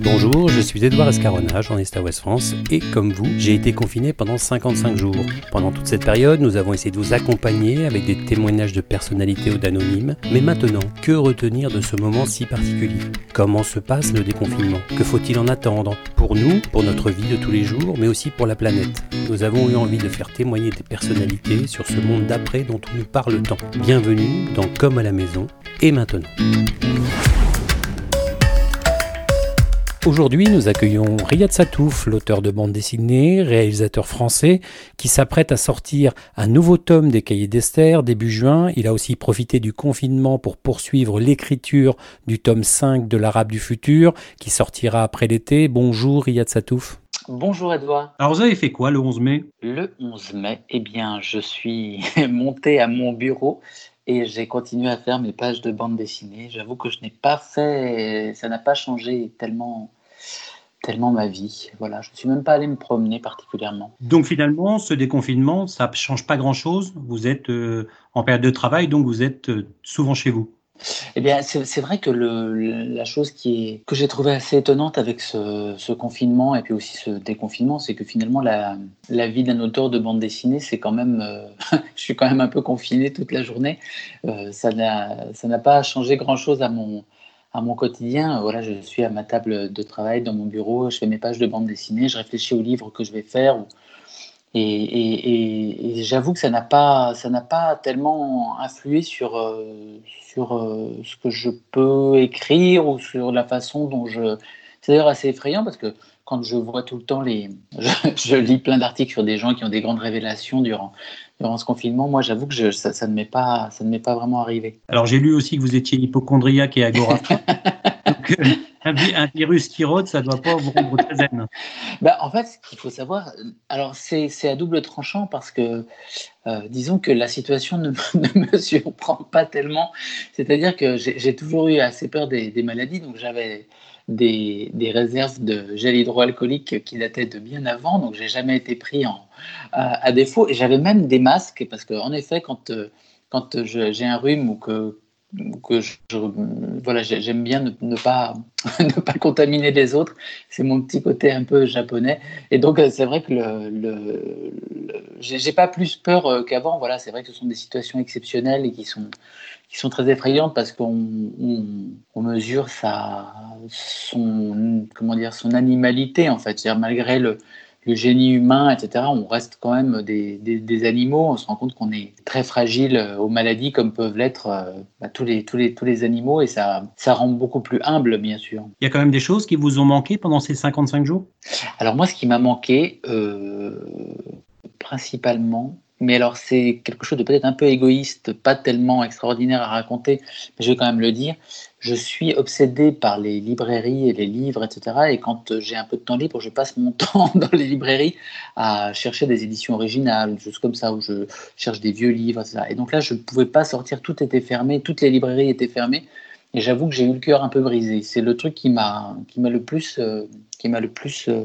Bonjour, je suis Edouard Escarona, journaliste à Ouest France, et comme vous, j'ai été confiné pendant 55 jours. Pendant toute cette période, nous avons essayé de vous accompagner avec des témoignages de personnalités ou d'anonymes. Mais maintenant, que retenir de ce moment si particulier? Comment se passe le déconfinement? Que faut-il en attendre? Pour nous, pour notre vie de tous les jours, mais aussi pour la planète. Nous avons eu envie de faire témoigner des personnalités sur ce monde d'après dont on nous parle tant. Bienvenue dans Comme à la maison, et maintenant. Aujourd'hui, nous accueillons Riyad Satouf, l'auteur de bande dessinée, réalisateur français, qui s'apprête à sortir un nouveau tome des Cahiers d'Esther début juin. Il a aussi profité du confinement pour poursuivre l'écriture du tome 5 de l'Arabe du futur, qui sortira après l'été. Bonjour Riyad Satouf. Bonjour Edouard. Alors vous avez fait quoi le 11 mai? Le 11 mai, eh bien je suis monté à mon bureau et j'ai continué à faire mes pages de bande dessinée. J'avoue que je n'ai pas fait, ça n'a pas changé tellement, tellement ma vie. Voilà, je ne suis même pas allé me promener particulièrement. Donc finalement, ce déconfinement, ça ne change pas grand-chose. Vous êtes euh, en période de travail, donc vous êtes euh, souvent chez vous. Eh bien, c'est vrai que la chose qui est, que j'ai trouvé assez étonnante avec ce, confinement et puis aussi ce déconfinement, c'est que finalement, la, vie d'un auteur de bande dessinée, c'est quand même. Euh, je suis quand même un peu confiné toute la journée. Euh, ça n'a pas changé grand-chose à mon, à mon quotidien. Voilà, je suis à ma table de travail dans mon bureau, je fais mes pages de bande dessinée, je réfléchis aux livres que je vais faire. Et, j'avoue que ça n'a pas, ça n'a pas tellement influé sur, euh, sur euh, ce que je peux écrire ou sur la façon dont je. C'est d'ailleurs assez effrayant parce que quand je vois tout le temps les, je, lis plein d'articles sur des gens qui ont des grandes révélations durant durant ce confinement. Moi, j'avoue que je, ça, ça, ne m'est pas, ça ne m'est pas vraiment arrivé. Alors j'ai lu aussi que vous étiez hypochondriaque et agoraphobe. un, virus qui rôde, ça ne doit pas vous rendre très zen. Bah, en fait, ce qu'il faut savoir, alors c'est à double tranchant parce que euh, disons que la situation ne, me surprend pas tellement. C'est-à-dire que j'ai toujours eu assez peur des, maladies, donc j'avais des, réserves de gel hydroalcoolique qui dataient de bien avant, donc j'ai jamais été pris en, à, défaut. Et j'avais même des masques parce qu'en effet, quand, euh, quand j'ai un rhume ou que que je, voilà, j'aime bien ne, pas, ne pas contaminer les autres. C'est mon petit côté un peu japonais. Et donc, c'est vrai que le, le, j'ai pas plus peur euh, qu'avant. Voilà, c'est vrai que ce sont des situations exceptionnelles et qui sont, qui sont très effrayantes parce qu'on on, mesure sa, son, comment dire, son animalité, en fait. malgré le, le génie humain, etc., on reste quand même des, animaux. On se rend compte qu'on est très fragile euh, aux maladies comme peuvent l'être euh, bah, tous, les, tous, les, tous les animaux et ça, ça rend beaucoup plus humble, bien sûr. Il y a quand même des choses qui vous ont manqué pendant ces 55 jours? Alors moi, ce qui m'a manqué, euh, principalement, mais alors c'est quelque chose de peut-être un peu égoïste, pas tellement extraordinaire à raconter, mais je vais quand même le dire. Je suis obsédé par les librairies et les livres, etc. Et quand j'ai un peu de temps libre, je passe mon temps dans les librairies à chercher des éditions originales, des choses comme ça, où je cherche des vieux livres, etc. Et donc là, je ne pouvais pas sortir, tout était fermé, toutes les librairies étaient fermées. Et j'avoue que j'ai eu le cœur un peu brisé. C'est le truc qui m'a qui m'a le plus euh, qui m'a le plus euh,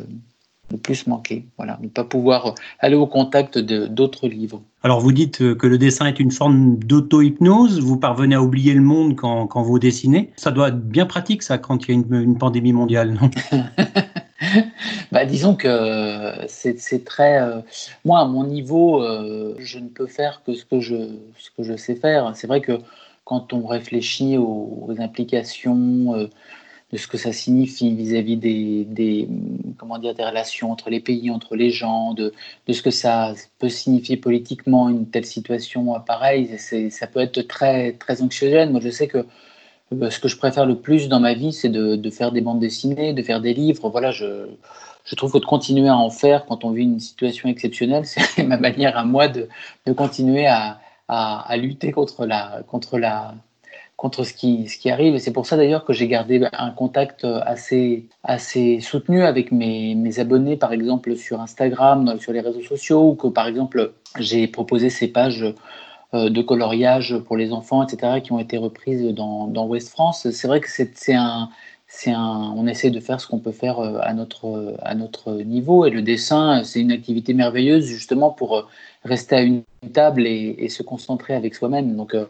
le plus manqué. Voilà, ne pas pouvoir aller au contact d'autres livres. Alors vous dites euh, que le dessin est une forme d'auto-hypnose, vous parvenez à oublier le monde quand, quand, vous dessinez. Ça doit être bien pratique ça quand il y a une, une pandémie mondiale, non? Bah, Disons que c'est très... Euh, moi, à mon niveau, euh, je ne peux faire que ce que je, ce que je sais faire. C'est vrai que quand on réfléchit aux, implications de ce que ça signifie vis-à-vis des, comment dire, des relations entre les pays, entre les gens, de, de ce que ça peut signifier politiquement une telle situation pareille. Ça peut être très, très anxiogène. Moi, je sais que euh, ce que je préfère le plus dans ma vie, c'est de, de, faire des bandes dessinées, de faire des livres. Voilà, je, je trouve que de continuer à en faire quand on vit une situation exceptionnelle, c'est ma manière à moi de, de continuer à, à, à, lutter contre la, contre la, contre ce qui, ce qui arrive. C'est pour ça d'ailleurs que j'ai gardé un contact assez, assez soutenu avec mes, mes, abonnés, par exemple sur Instagram, sur les réseaux sociaux, ou que par exemple j'ai proposé ces pages euh, de coloriage pour les enfants, etc., qui ont été reprises dans, dans West France. C'est vrai que c'est un, un, on essaie de faire ce qu'on peut faire euh, à notre, à notre niveau. Et le dessin, c'est une activité merveilleuse justement pour euh, rester à une table et, se concentrer avec soi-même. Donc, euh,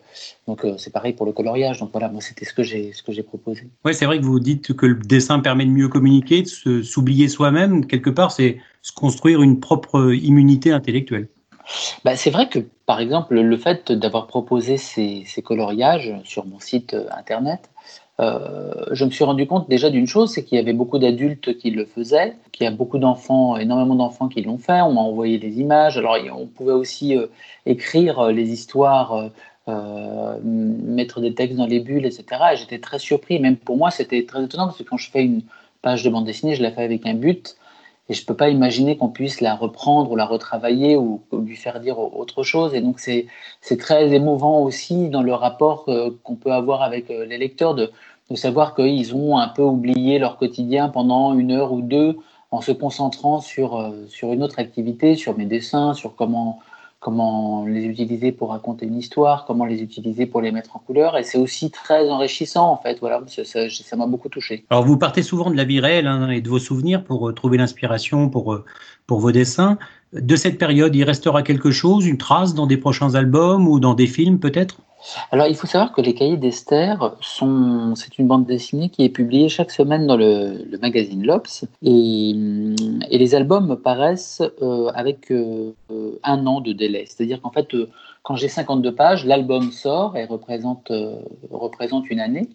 donc c'est pareil pour le coloriage. Donc voilà, moi c'était ce que j'ai ce que j'ai proposé. Ouais, c'est vrai que vous dites que le dessin permet de mieux communiquer, de s'oublier soi-même. Quelque part, c'est se construire une propre immunité intellectuelle. Bah, c'est vrai que, par exemple, le fait d'avoir proposé ces, ces, coloriages sur mon site internet, euh, je me suis rendu compte déjà d'une chose, c'est qu'il y avait beaucoup d'adultes qui le faisaient, qu'il y a beaucoup d'enfants, énormément d'enfants qui l'ont fait. On m'a envoyé des images. Alors, on pouvait aussi euh, écrire euh, les histoires, mettre des textes dans les bulles, etc. Et j'étais très surpris. Même pour moi, c'était très étonnant parce que quand je fais une page de bande dessinée, je la fais avec un but. Et je ne peux pas imaginer qu'on puisse la reprendre ou la retravailler ou, lui faire dire autre chose. Et donc, c'est très émouvant aussi dans le rapport qu'on peut avoir avec les lecteurs de, de savoir qu'ils ont un peu oublié leur quotidien pendant une heure ou deux en se concentrant sur, euh, sur une autre activité, sur mes dessins, sur comment, comment les utiliser pour raconter une histoire, comment les utiliser pour les mettre en couleur. Et c'est aussi très enrichissant, en fait. Voilà, ça m'a beaucoup touché. Alors, vous partez souvent de la vie réelle hein, et de vos souvenirs pour euh, trouver l'inspiration pour, euh, pour vos dessins. De cette période, il restera quelque chose, une trace dans des prochains albums ou dans des films peut-être? Alors, il faut savoir que les Cahiers d'Esther sont, c'est une bande dessinée qui est publiée chaque semaine dans le, magazine L'Obs, et, les albums paraissent euh, avec euh, un an de délai. C'est-à-dire qu'en fait, euh, quand j'ai 52 pages, l'album sort et représente, représente une année.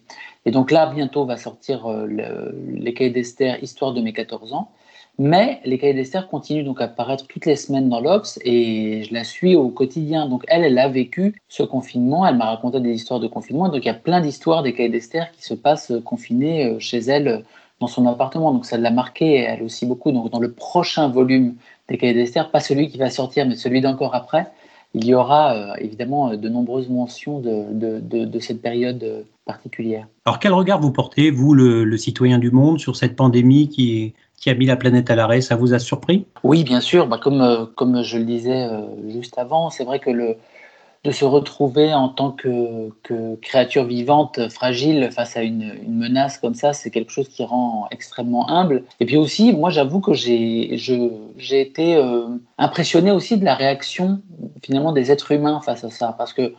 Et donc là, bientôt va sortir les Cahiers d'Esther, Histoire de mes 14 ans. Mais les cahiers d'Esther continuent donc à apparaître toutes les semaines dans l'Obs et je la suis au quotidien. Donc elle, elle a vécu ce confinement, elle m'a raconté des histoires de confinement. Donc il y a plein d'histoires des cahiers d'Esther qui se passent confinées euh, chez elle euh, dans son appartement. Donc ça l'a marqué elle aussi beaucoup. Donc dans le prochain volume des cahiers d'Esther, pas celui qui va sortir, mais celui d'encore après, il y aura euh, évidemment de nombreuses mentions de, de, cette période particulière. Alors quel regard vous portez, vous, le, le citoyen du monde, sur cette pandémie qui qui a mis la planète à l'arrêt. Ça vous a surpris? Oui, bien sûr. Bah, comme, euh, comme je le disais euh, juste avant, c'est vrai que le, de se retrouver en tant que, que, créature vivante, fragile, face à une, menace comme ça, c'est quelque chose qui rend extrêmement humble. Et puis aussi, moi, j'avoue que j'ai été euh, impressionné aussi de la réaction finalement des êtres humains face à ça, parce que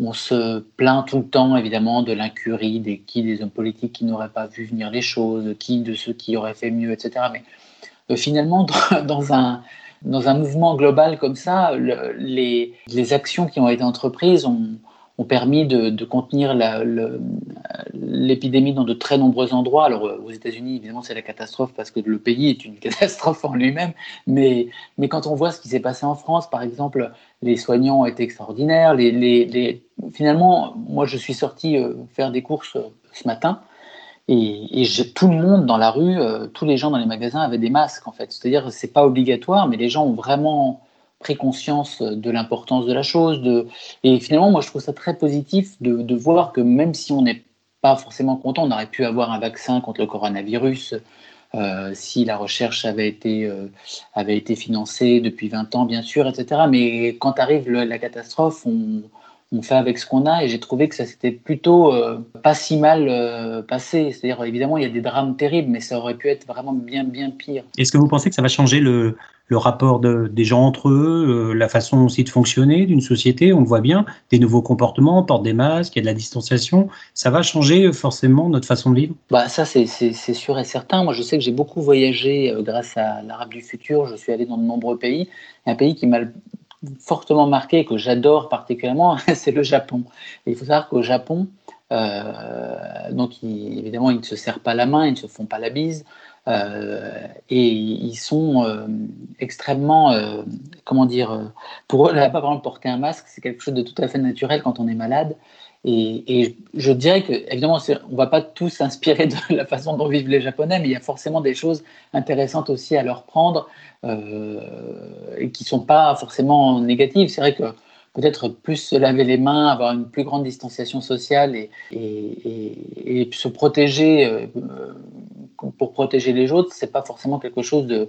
on se plaint tout le temps, évidemment, de l'incurie, des qui des hommes politiques qui n'auraient pas vu venir les choses, qui de ceux qui auraient fait mieux, etc. Mais euh, finalement, dans, un, dans un mouvement global comme ça, les, les, actions qui ont été entreprises ont, ont permis de, contenir l'épidémie dans de très nombreux endroits. Alors euh, aux États-Unis, évidemment, c'est la catastrophe parce que le pays est une catastrophe en lui-même. Mais, mais quand on voit ce qui s'est passé en France, par exemple, les soignants ont été extraordinaires. Finalement, moi, je suis sorti euh, faire des courses euh, ce matin. Et, tout le monde dans la rue, tous les gens dans les magasins avaient des masques en fait. C'est-à-dire, c'est pas obligatoire, mais les gens ont vraiment pris conscience de l'importance de la chose. De... Et finalement, moi, je trouve ça très positif de, de voir que même si on n'est pas forcément content, on aurait pu avoir un vaccin contre le coronavirus euh, si la recherche avait été, euh, avait été financée depuis 20 ans, bien sûr, etc. Mais quand arrive la catastrophe, on, on fait avec ce qu'on a et j'ai trouvé que ça s'était plutôt euh, pas si mal euh, passé. C'est-à-dire, évidemment, il y a des drames terribles, mais ça aurait pu être vraiment bien, bien pire. Est-ce que vous pensez que ça va changer le, le rapport de, des gens entre eux, euh, la façon aussi de fonctionner d'une société On le voit bien, des nouveaux comportements, on porte des masques, il y a de la distanciation. Ça va changer forcément notre façon de vivre? Bah, Ça, c'est sûr et certain. Moi, je sais que j'ai beaucoup voyagé grâce à l'Arabe du futur. Je suis allé dans de nombreux pays. Un pays qui m'a fortement marqué, que j'adore particulièrement, c'est le Japon. il faut savoir qu'au Japon, euh, donc évidemment, ils ne se serrent pas la main, ils ne se font pas la bise, euh, et ils sont euh, extrêmement, comment dire, pour eux, là, pas vraiment porter un masque, c'est quelque chose de tout à fait naturel quand on est malade. Et, je dirais que, évidemment, on ne va pas tous s'inspirer de la façon dont vivent les Japonais, mais il y a forcément des choses intéressantes aussi à leur prendre euh, et qui ne sont pas forcément négatives. C'est vrai que peut-être plus se laver les mains, avoir une plus grande distanciation sociale et, et, et se protéger euh, pour protéger les autres, c'est pas forcément quelque chose de,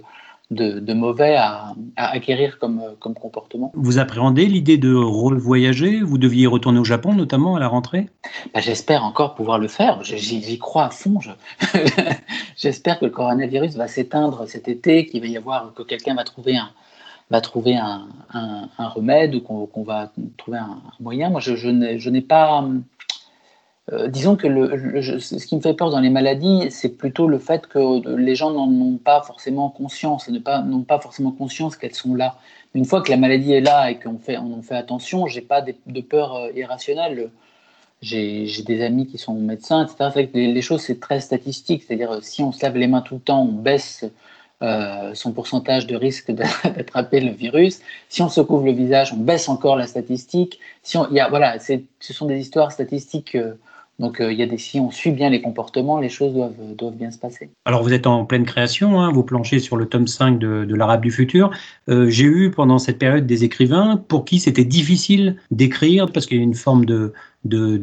de, mauvais à, acquérir comme, comme comportement. Vous appréhendez l'idée de revoyager? Vous deviez retourner au Japon, notamment à la rentrée? Bah, J'espère encore pouvoir le faire. J'y crois à fond. J'espère que le coronavirus va s'éteindre cet été, qu'il va y avoir, que quelqu'un va trouver un, trouver un, remède ou qu'on va trouver un, moyen. Moi, je, n'ai pas. Euh, disons que ce qui me fait peur dans les maladies, c'est plutôt le fait que les gens n'en ont pas forcément conscience, n'ont pas, forcément conscience qu'elles sont là. Une fois que la maladie est là et qu'on fait, on en fait attention, j'ai pas de, peur euh, irrationnelle. J'ai des amis qui sont médecins, etc. les, les choses, c'est très statistique. C'est-à-dire, si on se lave les mains tout le temps, on baisse euh, son pourcentage de risque d'attraper le virus. Si on se couvre le visage, on baisse encore la statistique. Si on, y a, voilà, ce sont des histoires statistiques. Euh, donc, euh, il y a des, si on suit bien les comportements, les choses doivent, doivent bien se passer. Alors, vous êtes en pleine création, hein, vous planchez sur le tome 5 de, de l'Arabe du futur. J'ai eu pendant cette période des écrivains pour qui c'était difficile d'écrire parce qu'il y a une forme de, de,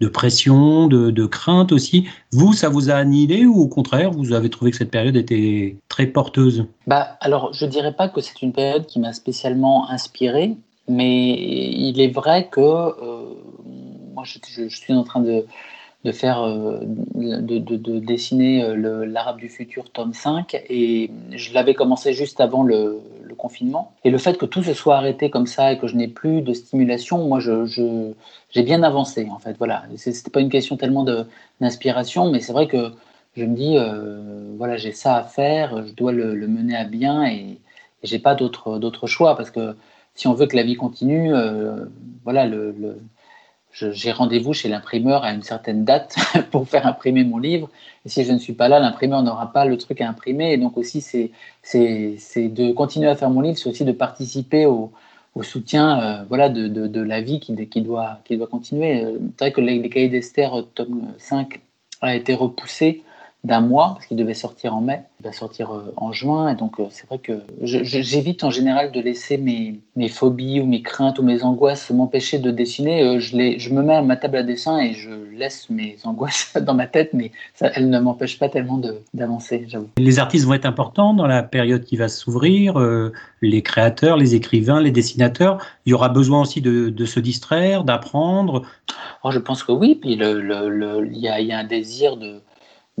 de, pression, de, de, crainte aussi. Vous, ça vous a annihilé ou au contraire, vous avez trouvé que cette période était très porteuse? Bah, Alors, je ne dirais pas que c'est une période qui m'a spécialement inspiré, mais il est vrai que euh, moi, je, suis en train de, de faire, euh, de, de, dessiner euh, l'Arabe du futur tome 5 et je l'avais commencé juste avant le, confinement. Et le fait que tout se soit arrêté comme ça et que je n'ai plus de stimulation, moi je, j'ai bien avancé en fait. Voilà, c'était pas une question tellement d'inspiration, mais c'est vrai que je me dis, euh, voilà, j'ai ça à faire, je dois le, mener à bien et, et j'ai pas d'autre choix parce que si on veut que la vie continue, voilà, le, j'ai rendez-vous chez l'imprimeur à une certaine date pour faire imprimer mon livre. Et si je ne suis pas là, l'imprimeur n'aura pas le truc à imprimer. Et donc aussi, c'est de continuer à faire mon livre, c'est aussi de participer au, soutien euh, voilà, de, la vie qui, qui, doit, qui doit continuer. Euh, c'est vrai que les, les cahiers d'Esther, euh, tome 5, a été repoussé d'un mois, parce qu'il devait sortir en mai, il va sortir euh, en juin, et donc euh, c'est vrai que j'évite en général de laisser mes, mes, phobies ou mes craintes ou mes angoisses m'empêcher de dessiner. Euh, je, les, je me mets à ma table à dessin et je laisse mes angoisses dans ma tête, mais ça, elles ne m'empêchent pas tellement d'avancer, j'avoue. Les artistes vont être importants dans la période qui va s'ouvrir, les créateurs, les écrivains, les dessinateurs. Il y aura besoin aussi de, de se distraire, d'apprendre. Oh, je pense que oui, puis il le, le, y, a, y a un désir de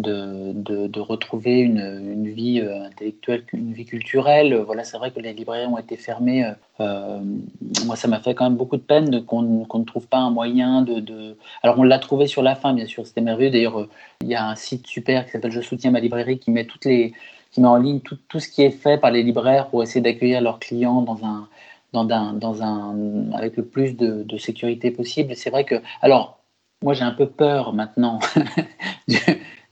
de, retrouver une, vie euh, intellectuelle, une vie culturelle. Voilà, c'est vrai que les librairies ont été fermées. Euh, euh, moi, ça m'a fait quand même beaucoup de peine qu'on ne trouve pas un moyen de. Alors, on l'a trouvé sur la fin, bien sûr, c'était merveilleux. D'ailleurs, il y a un site super qui s'appelle Je soutiens ma librairie qui met toutes les qui met en ligne tout, ce qui est fait par les libraires pour essayer d'accueillir leurs clients dans un, dans un, dans un, avec le plus de sécurité possible. C'est vrai que, alors, moi j'ai un peu peur maintenant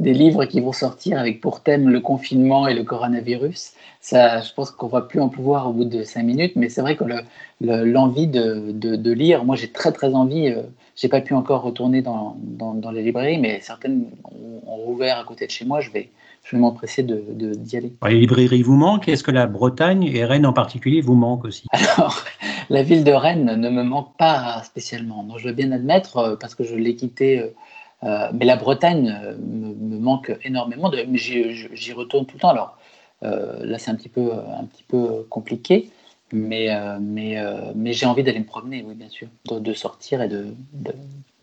des livres qui vont sortir avec pour thème le confinement et le coronavirus. Ça, je pense qu'on va plus en pouvoir au bout de cinq minutes, mais c'est vrai que l'envie de, de, lire, moi j'ai très très envie, euh, j'ai pas pu encore retourner dans, dans, dans, les librairies, mais certaines ont, rouvert à côté de chez moi, je vais, je vais m'empresser d'y de, d'y aller. Les librairies vous manquent? Est-ce que la Bretagne et Rennes en particulier vous manquent aussi? Alors, la ville de Rennes ne me manque pas spécialement. je veux bien admettre, euh, parce que je l'ai quitté euh, mais la Bretagne euh, me, manque énormément. J'y retourne tout le temps. Alors euh, là, c'est un un petit peu compliqué. Mais, mais, mais j'ai envie d'aller me promener, oui, bien sûr, de, sortir et de, de,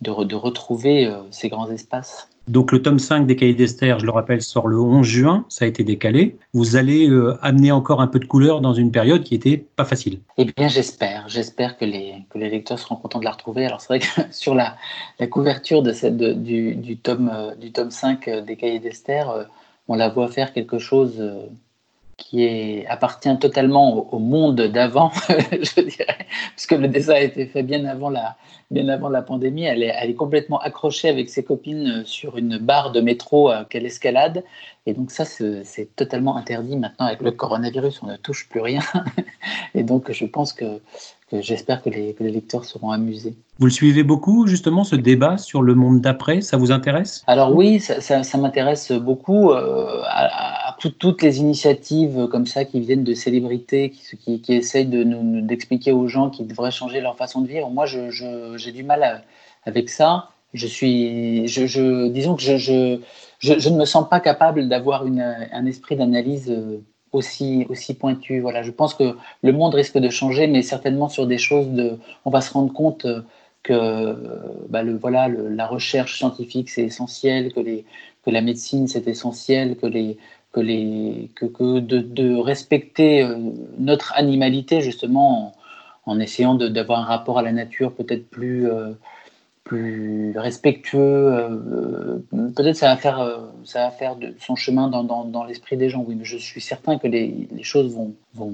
de retrouver ces grands espaces. Donc le tome 5 des Cahiers d'Esther, je le rappelle, sort le 11 juin, ça a été décalé. Vous allez euh, amener encore un peu de couleur dans une période qui était pas facile. Eh bien j'espère, j'espère que les, que les lecteurs seront contents de la retrouver. Alors c'est vrai que sur la, la couverture de cette, du, du, tome, euh, du tome 5 euh, des Cahiers d'Esther, on la voit faire quelque chose qui est, appartient totalement au, monde d'avant, je dirais, puisque le dessin a été fait bien avant la, bien avant la pandémie. Elle est, elle est complètement accrochée avec ses copines sur une barre de métro euh, qu'elle escalade. Et donc ça, c'est totalement interdit maintenant avec le coronavirus. On ne touche plus rien. Et donc je pense que j'espère que les, lecteurs seront amusés. Vous le suivez beaucoup, justement, ce débat sur le monde d'après? Ça vous intéresse? Alors oui, ça, m'intéresse beaucoup. Euh, à, toutes les initiatives comme ça qui viennent de célébrités, qui, qui, essayent de nous, d'expliquer aux gens qu'ils devraient changer leur façon de vivre. Moi, j'ai du mal avec ça. Je suis, disons que je, ne me sens pas capable d'avoir un esprit d'analyse euh, aussi, pointu. Voilà, je pense que le monde risque de changer, mais certainement sur des choses. On va se rendre compte que bah, le, voilà, la recherche scientifique c'est essentiel, que la médecine c'est essentiel, que, les, que, les, que, que de, de, respecter euh, notre animalité justement en, en essayant d'avoir un rapport à la nature peut-être plus, euh, plus respectueux. Euh, peut-être ça va faire, ça va faire son chemin dans, dans, dans l'esprit des gens, oui, mais je suis certain que les, les choses vont, vont,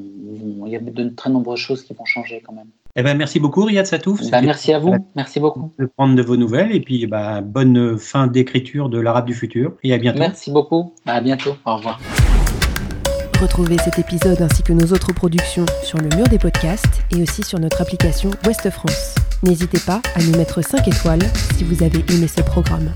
Il y a de très nombreuses choses qui vont changer quand même. Eh ben, merci beaucoup, Riyad Satouf. Bah, merci à vous. Merci beaucoup. De prendre de vos nouvelles et puis bah, bonne fin d'écriture de l'Arabe du futur et à bientôt. Merci beaucoup. À bientôt. Au revoir. Retrouvez cet épisode ainsi que nos autres productions sur le mur des podcasts et aussi sur notre application Ouest France. N'hésitez pas à nous mettre 5 étoiles si vous avez aimé ce programme.